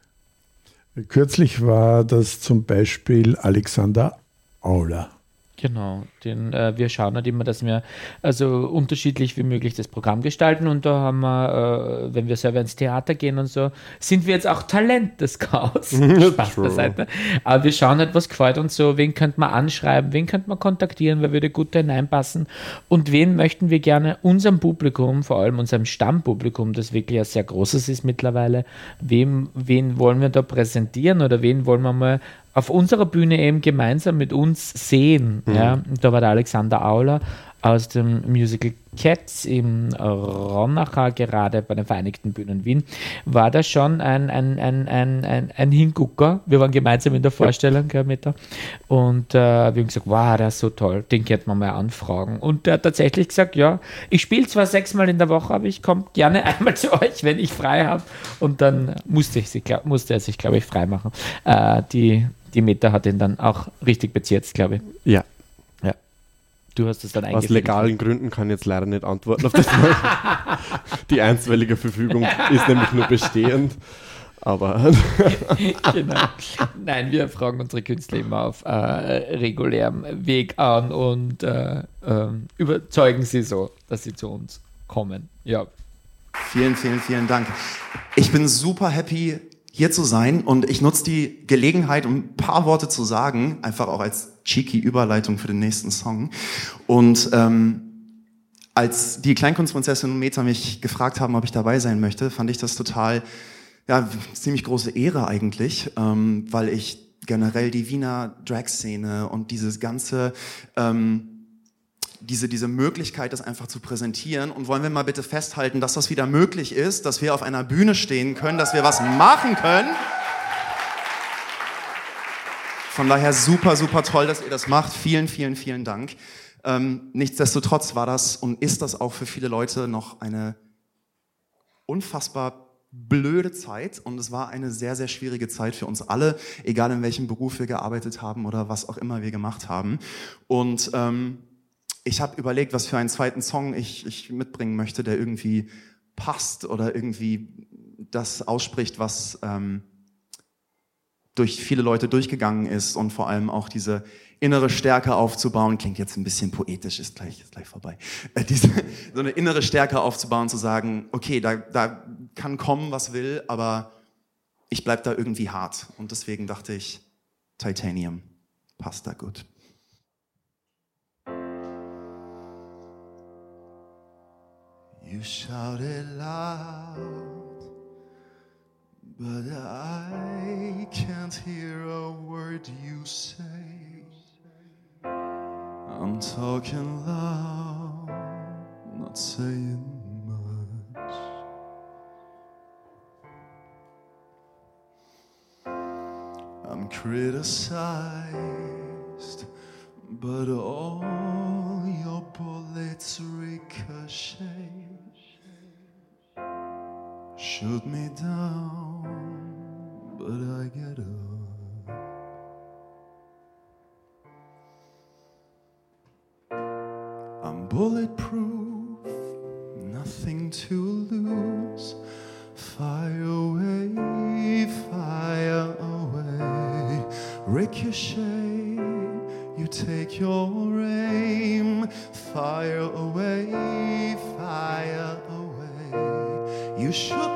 Kürzlich war das zum Beispiel Alexander Auler. Genau, den, äh, wir schauen halt immer, dass wir also unterschiedlich wie möglich das Programm gestalten und da haben wir, äh, wenn wir selber ins Theater gehen und so, sind wir jetzt auch Talent des Chaos. Spaß beiseite. Aber wir schauen halt, was gefällt uns so, wen könnte man anschreiben, wen könnte man kontaktieren, wer würde gut da hineinpassen und wen möchten wir gerne unserem Publikum, vor allem unserem Stammpublikum, das wirklich ein sehr großes ist mittlerweile, wem, wen wollen wir da präsentieren oder wen wollen wir mal auf unserer Bühne eben gemeinsam mit uns sehen. Ja? Und da war der Alexander Auler aus dem Musical Cats im Ronacher, gerade bei den Vereinigten Bühnen Wien, war da schon ein, ein, ein, ein, ein, ein Hingucker. Wir waren gemeinsam in der Vorstellung mit da. Und äh, wir haben gesagt, wow, der ist so toll, den könnte man mal anfragen. Und der hat tatsächlich gesagt, ja, ich spiele zwar sechsmal in der Woche, aber ich komme gerne einmal zu euch, wenn ich frei habe. Und dann musste, ich, sie, musste er sich, glaube ich, frei machen. Äh, die, die Meta hat ihn dann auch richtig bezirzt, glaube ich. Ja. Du hast es dann Aus legalen Gründen kann ich jetzt leider nicht antworten auf das. Die einstweilige Verfügung ist nämlich nur bestehend. Aber genau. Nein, wir fragen unsere Künstler immer auf äh, regulärem Weg an und äh, ähm, überzeugen sie so, dass sie zu uns kommen. Ja. Vielen, vielen, vielen Dank. Ich bin super happy, hier zu sein und ich nutze die Gelegenheit, um ein paar Worte zu sagen, einfach auch als cheeky Überleitung für den nächsten Song. Und ähm, als die Kleinkunstprinzessin und Meta mich gefragt haben, ob ich dabei sein möchte, fand ich das total, ja, ziemlich große Ehre eigentlich, ähm, weil ich generell die Wiener Drag-Szene und dieses ganze ähm, diese, diese Möglichkeit, das einfach zu präsentieren. Und wollen wir mal bitte festhalten, dass das wieder möglich ist, dass wir auf einer Bühne stehen können, dass wir was machen können. Von daher super, super toll, dass ihr das macht. Vielen, vielen, vielen Dank. Ähm, nichtsdestotrotz war das und ist das auch für viele Leute noch eine unfassbar blöde Zeit und es war eine sehr, sehr schwierige Zeit für uns alle, egal in welchem Beruf wir gearbeitet haben oder was auch immer wir gemacht haben. Und ähm, ich habe überlegt, was für einen zweiten Song ich, ich mitbringen möchte, der irgendwie passt oder irgendwie das ausspricht, was, ähm, durch viele Leute durchgegangen ist und vor allem auch diese innere Stärke aufzubauen, klingt jetzt ein bisschen poetisch, ist gleich, ist gleich vorbei, äh, diese, so eine innere Stärke aufzubauen, zu sagen, okay, da, da kann kommen, was will, aber ich bleib da irgendwie hart. Und deswegen dachte ich, Titanium passt da gut. You shouted loud, but I can't hear a word you say. I'm talking loud, not saying much. I'm criticized, but all your bullets ricochet. Shoot me down, but I get up. I'm bulletproof, nothing to lose. Fire away, fire away. Ricochet, you take your aim. Fire away, fire away. You shoot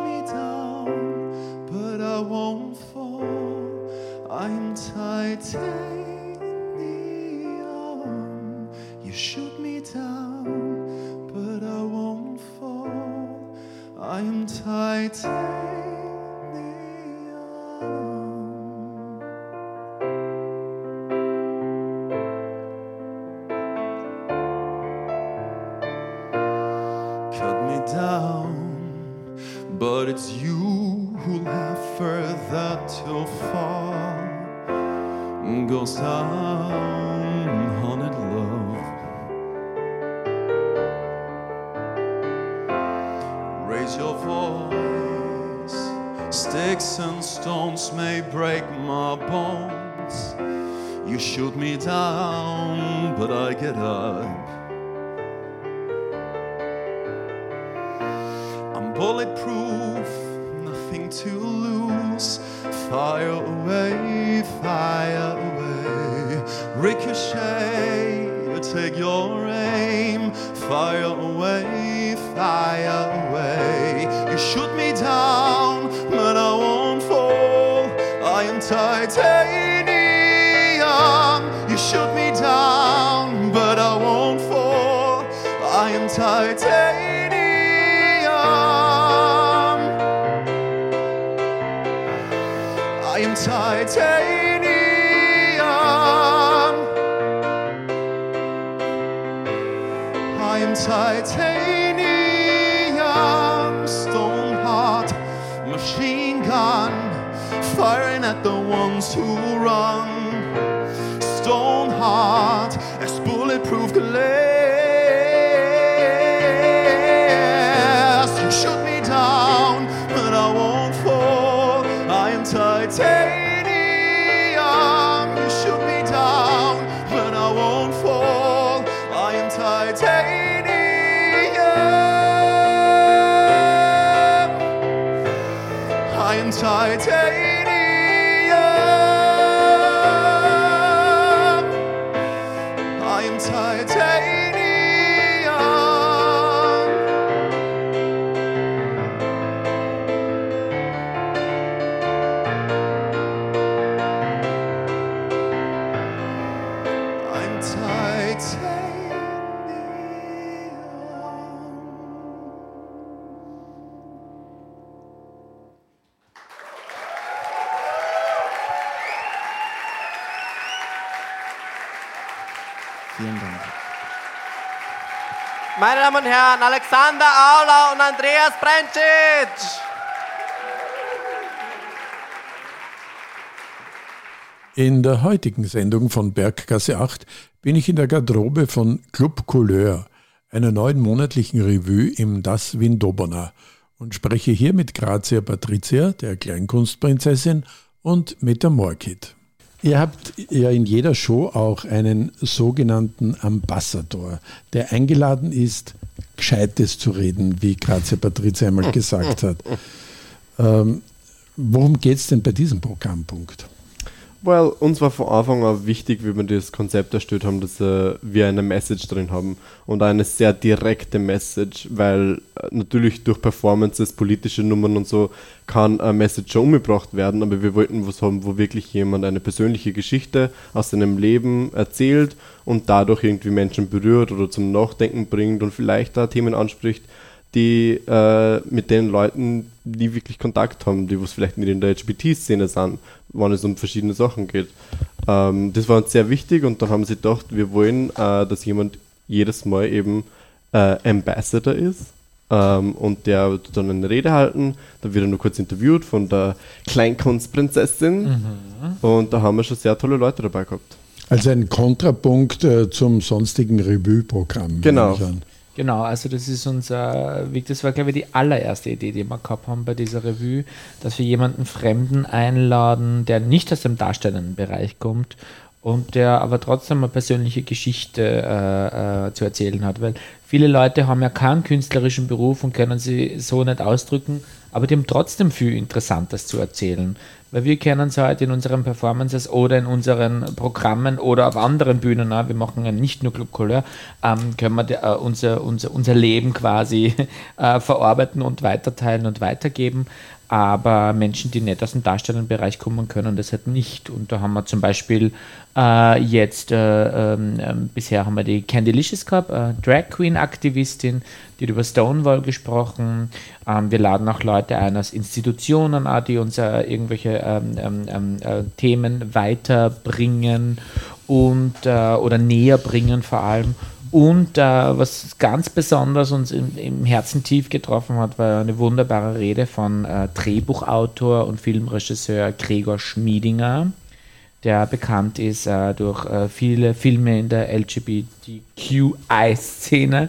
titanium. You shoot me down, but I won't fall. I am titanium. fly away. You should Damen und Herren, Alexander Auler und Andreas Brencic. In der heutigen Sendung von Berggasse 8 bin ich in der Garderobe von Club Couleur, einer neuen monatlichen Revue im Das Windobona und spreche hier mit Grazia Patricia, der Kleinkunstprinzessin, und mit der Morkit. Ihr habt ja in jeder Show auch einen sogenannten Ambassador, der eingeladen ist, Gescheites zu reden, wie Grazia Patricia einmal gesagt hat. Ähm, worum geht es denn bei diesem Programmpunkt? Well, uns war von Anfang an wichtig, wie wir das Konzept erstellt haben, dass äh, wir eine Message drin haben und eine sehr direkte Message, weil äh, natürlich durch Performances, politische Nummern und so kann eine Message schon umgebracht werden, aber wir wollten was haben, wo wirklich jemand eine persönliche Geschichte aus seinem Leben erzählt und dadurch irgendwie Menschen berührt oder zum Nachdenken bringt und vielleicht da Themen anspricht, die äh, mit den Leuten, die wirklich Kontakt haben, die was vielleicht nicht in der LGBT-Szene sind, wenn es um verschiedene Sachen geht. Ähm, das war uns sehr wichtig und dann haben sie gedacht, wir wollen, äh, dass jemand jedes Mal eben äh, Ambassador ist ähm, und der wird dann eine Rede halten, dann wird er nur kurz interviewt von der Kleinkunstprinzessin Mhm. und da haben wir schon sehr tolle Leute dabei gehabt. Also ein Kontrapunkt äh, zum sonstigen Revue-Programm. Genau. Genau, also das ist unser das war glaube ich die allererste Idee, die wir gehabt haben bei dieser Revue, dass wir jemanden Fremden einladen, der nicht aus dem darstellenden Bereich kommt und der aber trotzdem eine persönliche Geschichte äh, äh, zu erzählen hat, weil viele Leute haben ja keinen künstlerischen Beruf und können sie so nicht ausdrücken, aber die haben trotzdem viel Interessantes zu erzählen. Weil wir kennen es halt in unseren Performances oder in unseren Programmen oder auf anderen Bühnen, wir machen ja nicht nur Club Couleur, ähm, können wir äh, unser, unser, unser Leben quasi äh, verarbeiten und weiterteilen und weitergeben. Aber Menschen, die nicht aus dem darstellenden Bereich kommen, können das halt nicht. Und da haben wir zum Beispiel äh, jetzt, äh, ähm, bisher haben wir die Candylicious gehabt, äh, Drag Queen Aktivistin, die hat über Stonewall gesprochen. Ähm, wir laden auch Leute ein aus Institutionen, auch, die uns äh, irgendwelche ähm, ähm, ähm, äh, Themen weiterbringen und äh, oder näher bringen vor allem. Und äh, was ganz besonders uns im, im Herzen tief getroffen hat, war eine wunderbare Rede von äh, Drehbuchautor und Filmregisseur Gregor Schmiedinger, der bekannt ist äh, durch äh, viele Filme in der LGBTQI-Szene.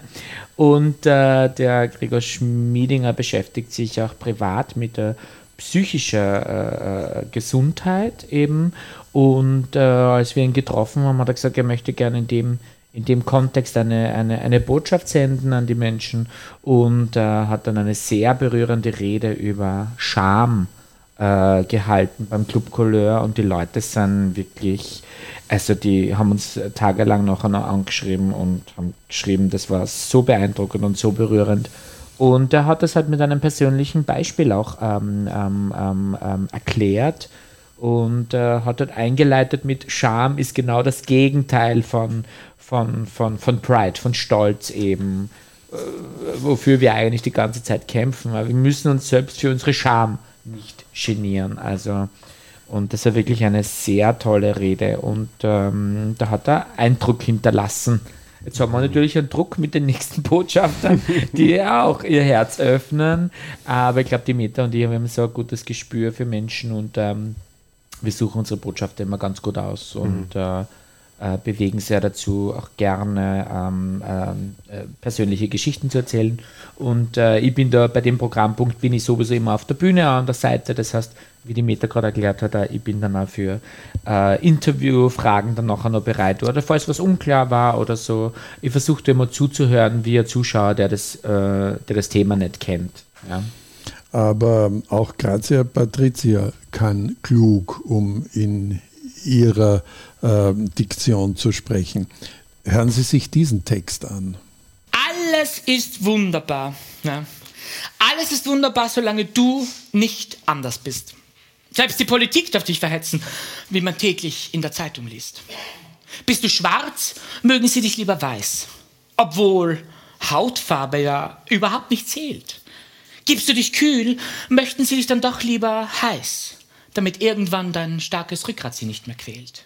Und äh, der Gregor Schmiedinger beschäftigt sich auch privat mit der äh, äh, Gesundheit eben. Und äh, als wir ihn getroffen haben, hat er gesagt, er möchte gerne in dem in dem Kontext eine, eine, eine Botschaft senden an die Menschen und äh, hat dann eine sehr berührende Rede über Scham äh, gehalten beim Club Couleur und die Leute sind wirklich, also die haben uns tagelang noch angeschrieben und haben geschrieben, das war so beeindruckend und so berührend. Und er hat das halt mit einem persönlichen Beispiel auch ähm, ähm, ähm, ähm, erklärt und äh, hat dort eingeleitet mit Scham ist genau das Gegenteil von, von, von, von Pride, von Stolz eben, äh, wofür wir eigentlich die ganze Zeit kämpfen. Aber wir müssen uns selbst für unsere Scham nicht genieren. Also, und das war wirklich eine sehr tolle Rede und ähm, da hat er Eindruck hinterlassen. Jetzt haben wir natürlich einen Druck mit den nächsten Botschaftern, die auch ihr Herz öffnen. Aber ich glaube, die Meta und ich haben so ein gutes Gespür für Menschen und ähm, wir suchen unsere Botschafter immer ganz gut aus und äh, äh, bewegen sehr dazu, auch gerne ähm, ähm, äh, persönliche Geschichten zu erzählen. Und äh, ich bin da bei dem Programmpunkt, bin ich sowieso immer auf der Bühne an der Seite. Das heißt, wie die Meta gerade erklärt hat, äh, ich bin dann auch für äh, Interviewfragen dann nachher noch bereit. Oder falls was unklar war oder so, ich versuche immer zuzuhören, wie ein Zuschauer, der das, äh, der das Thema nicht kennt. Ja. Aber auch Grazia Patricia kann klug, um in ihrer äh, Diktion zu sprechen. Hören Sie sich diesen Text an. Alles ist wunderbar. Ja. Alles ist wunderbar, solange du nicht anders bist. Selbst die Politik darf dich verhetzen, wie man täglich in der Zeitung liest. Bist du schwarz, mögen sie dich lieber weiß. Obwohl Hautfarbe ja überhaupt nicht zählt. Gibst du dich kühl, möchten sie dich dann doch lieber heiß, damit irgendwann dein starkes Rückgrat sie nicht mehr quält.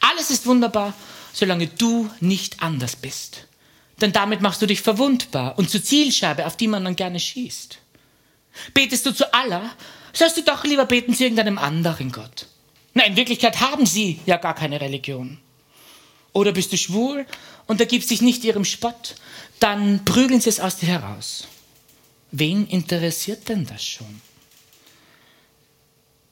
Alles ist wunderbar, solange du nicht anders bist. Denn damit machst du dich verwundbar und zur Zielscheibe, auf die man dann gerne schießt. Betest du zu Allah, sollst du doch lieber beten zu irgendeinem anderen Gott. Na, in Wirklichkeit haben sie ja gar keine Religion. Oder bist du schwul und ergibst dich nicht ihrem Spott, dann prügeln sie es aus dir heraus. Wen interessiert denn das schon?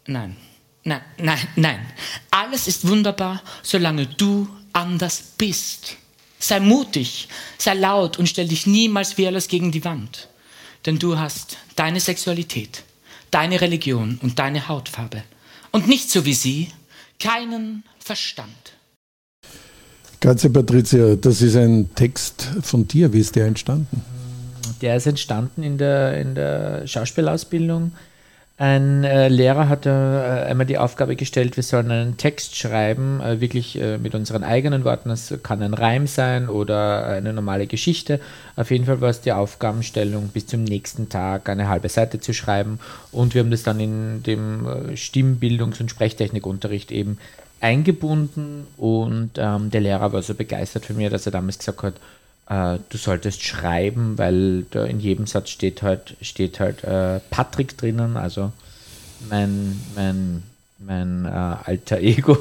Nein, nein, nein, nein. Alles ist wunderbar, solange du anders bist. Sei mutig, sei laut und stell dich niemals wehrlos gegen die Wand. Denn du hast deine Sexualität, deine Religion und deine Hautfarbe. Und nicht so wie sie, keinen Verstand. Grazie Patricia, das ist ein Text von dir. Wie ist der entstanden? Der ist entstanden in der, in der Schauspielausbildung. Ein äh, Lehrer hat äh, einmal die Aufgabe gestellt, wir sollen einen Text schreiben, äh, wirklich äh, mit unseren eigenen Worten. Das kann ein Reim sein oder eine normale Geschichte. Auf jeden Fall war es die Aufgabenstellung, bis zum nächsten Tag eine halbe Seite zu schreiben. Und wir haben das dann in dem äh, Stimmbildungs- und Sprechtechnikunterricht eben eingebunden. Und ähm, der Lehrer war so begeistert von mir, dass er damals gesagt hat, äh, du solltest schreiben, weil da in jedem Satz steht halt, steht halt äh, Patrick drinnen, also mein, mein, mein äh, alter Ego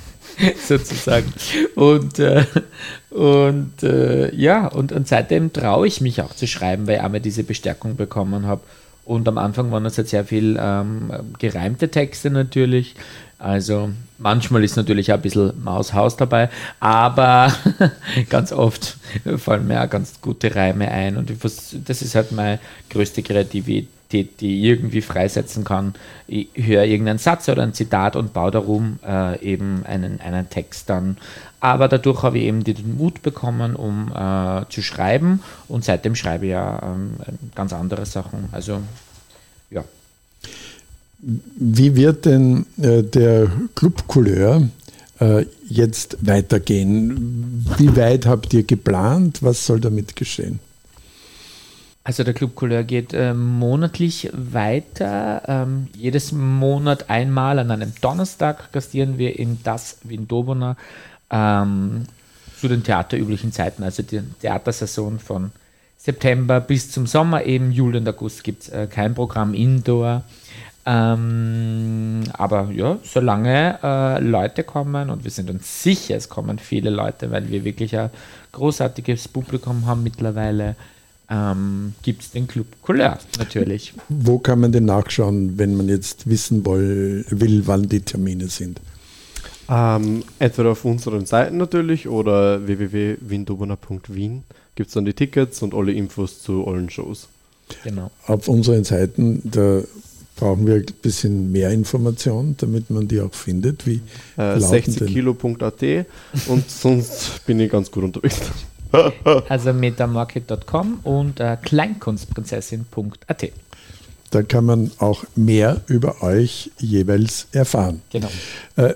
sozusagen. Und, äh, und äh, ja, und, und seitdem traue ich mich auch zu schreiben, weil ich einmal diese Bestärkung bekommen habe. Und am Anfang waren es halt sehr viel ähm, gereimte Texte natürlich. Also manchmal ist natürlich auch ein bisschen Maushaus dabei, aber ganz oft fallen mir auch ganz gute Reime ein. Und vers- das ist halt meine größte Kreativität, die ich irgendwie freisetzen kann. Ich höre irgendeinen Satz oder ein Zitat und baue darum äh, eben einen, einen Text dann. Aber dadurch habe ich eben den Mut bekommen, um äh, zu schreiben. Und seitdem schreibe ich ja ähm, ganz andere Sachen. Also ja. Wie wird denn äh, der Club Couleur äh, jetzt weitergehen? Wie weit habt ihr geplant? Was soll damit geschehen? Also der Club Couleur geht äh, monatlich weiter. Ähm, jedes Monat einmal an einem Donnerstag gastieren wir in das Windobona ähm, zu den theaterüblichen Zeiten, also die Theatersaison von September bis zum Sommer, eben Juli und August gibt es äh, kein Programm Indoor. Ähm, aber ja, solange äh, Leute kommen und wir sind uns sicher, es kommen viele Leute, weil wir wirklich ein großartiges Publikum haben mittlerweile, ähm, gibt es den Club Couleur natürlich. Wo kann man denn nachschauen, wenn man jetzt wissen will, will wann die Termine sind? Ähm, entweder auf unseren Seiten natürlich oder www.windobana.wien gibt es dann die Tickets und alle Infos zu allen Shows. Genau. Auf unseren Seiten, da brauchen wir ein bisschen mehr Information, damit man die auch findet. Wie Äh, lauten denn- 60kilo.at und sonst bin ich ganz gut unterwegs. Also metamarket.com und äh, kleinkunstprinzessin.at. Da kann man auch mehr über euch jeweils erfahren. Genau. Äh,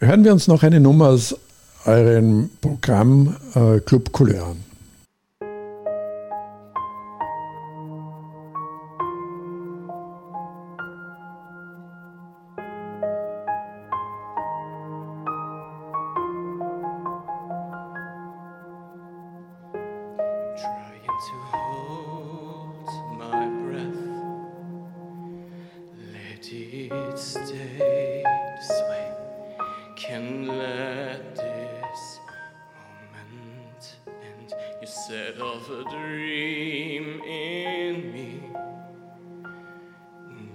hören wir uns noch eine Nummer aus eurem Programm äh, Club Couleur an. Set off a dream in me,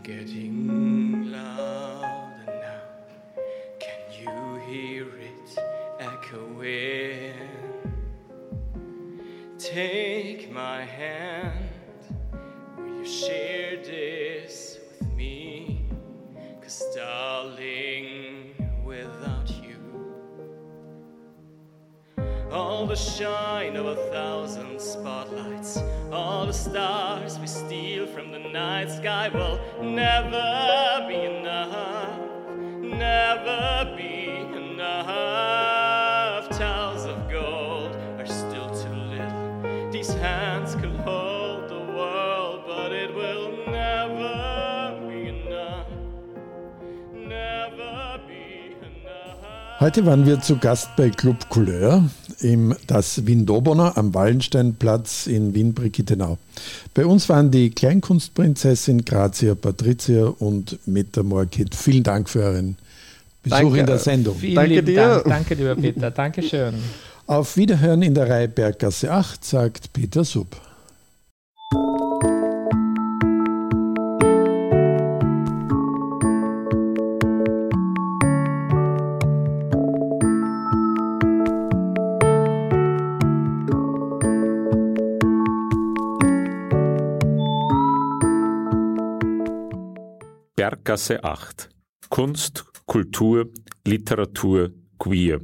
getting louder now. Can you hear it echoing? Take my hand. Will you share this with me? Cause, darling, all the shine of a thousand spotlights, all the stars we steal from the night sky will never be enough. Never be enough. Towers of gold are still too little. These hands could hold the world, but it will never be enough. Never be enough. Heute waren wir zu Gast bei Club Couleur im Das Windoboner am Wallensteinplatz in Wien-Brigittenau. Bei uns waren die Kleinkunstprinzessin Grazia Patricia und Meta Morkit. Vielen Dank für euren Besuch Danke. in der Sendung. Vielen lieben Dank. Danke, lieber Peter. Dankeschön. Auf Wiederhören in der Reihe Berggasse 8, sagt Peter Sub. Berggasse 8. Kunst, Kultur, Literatur, Queer.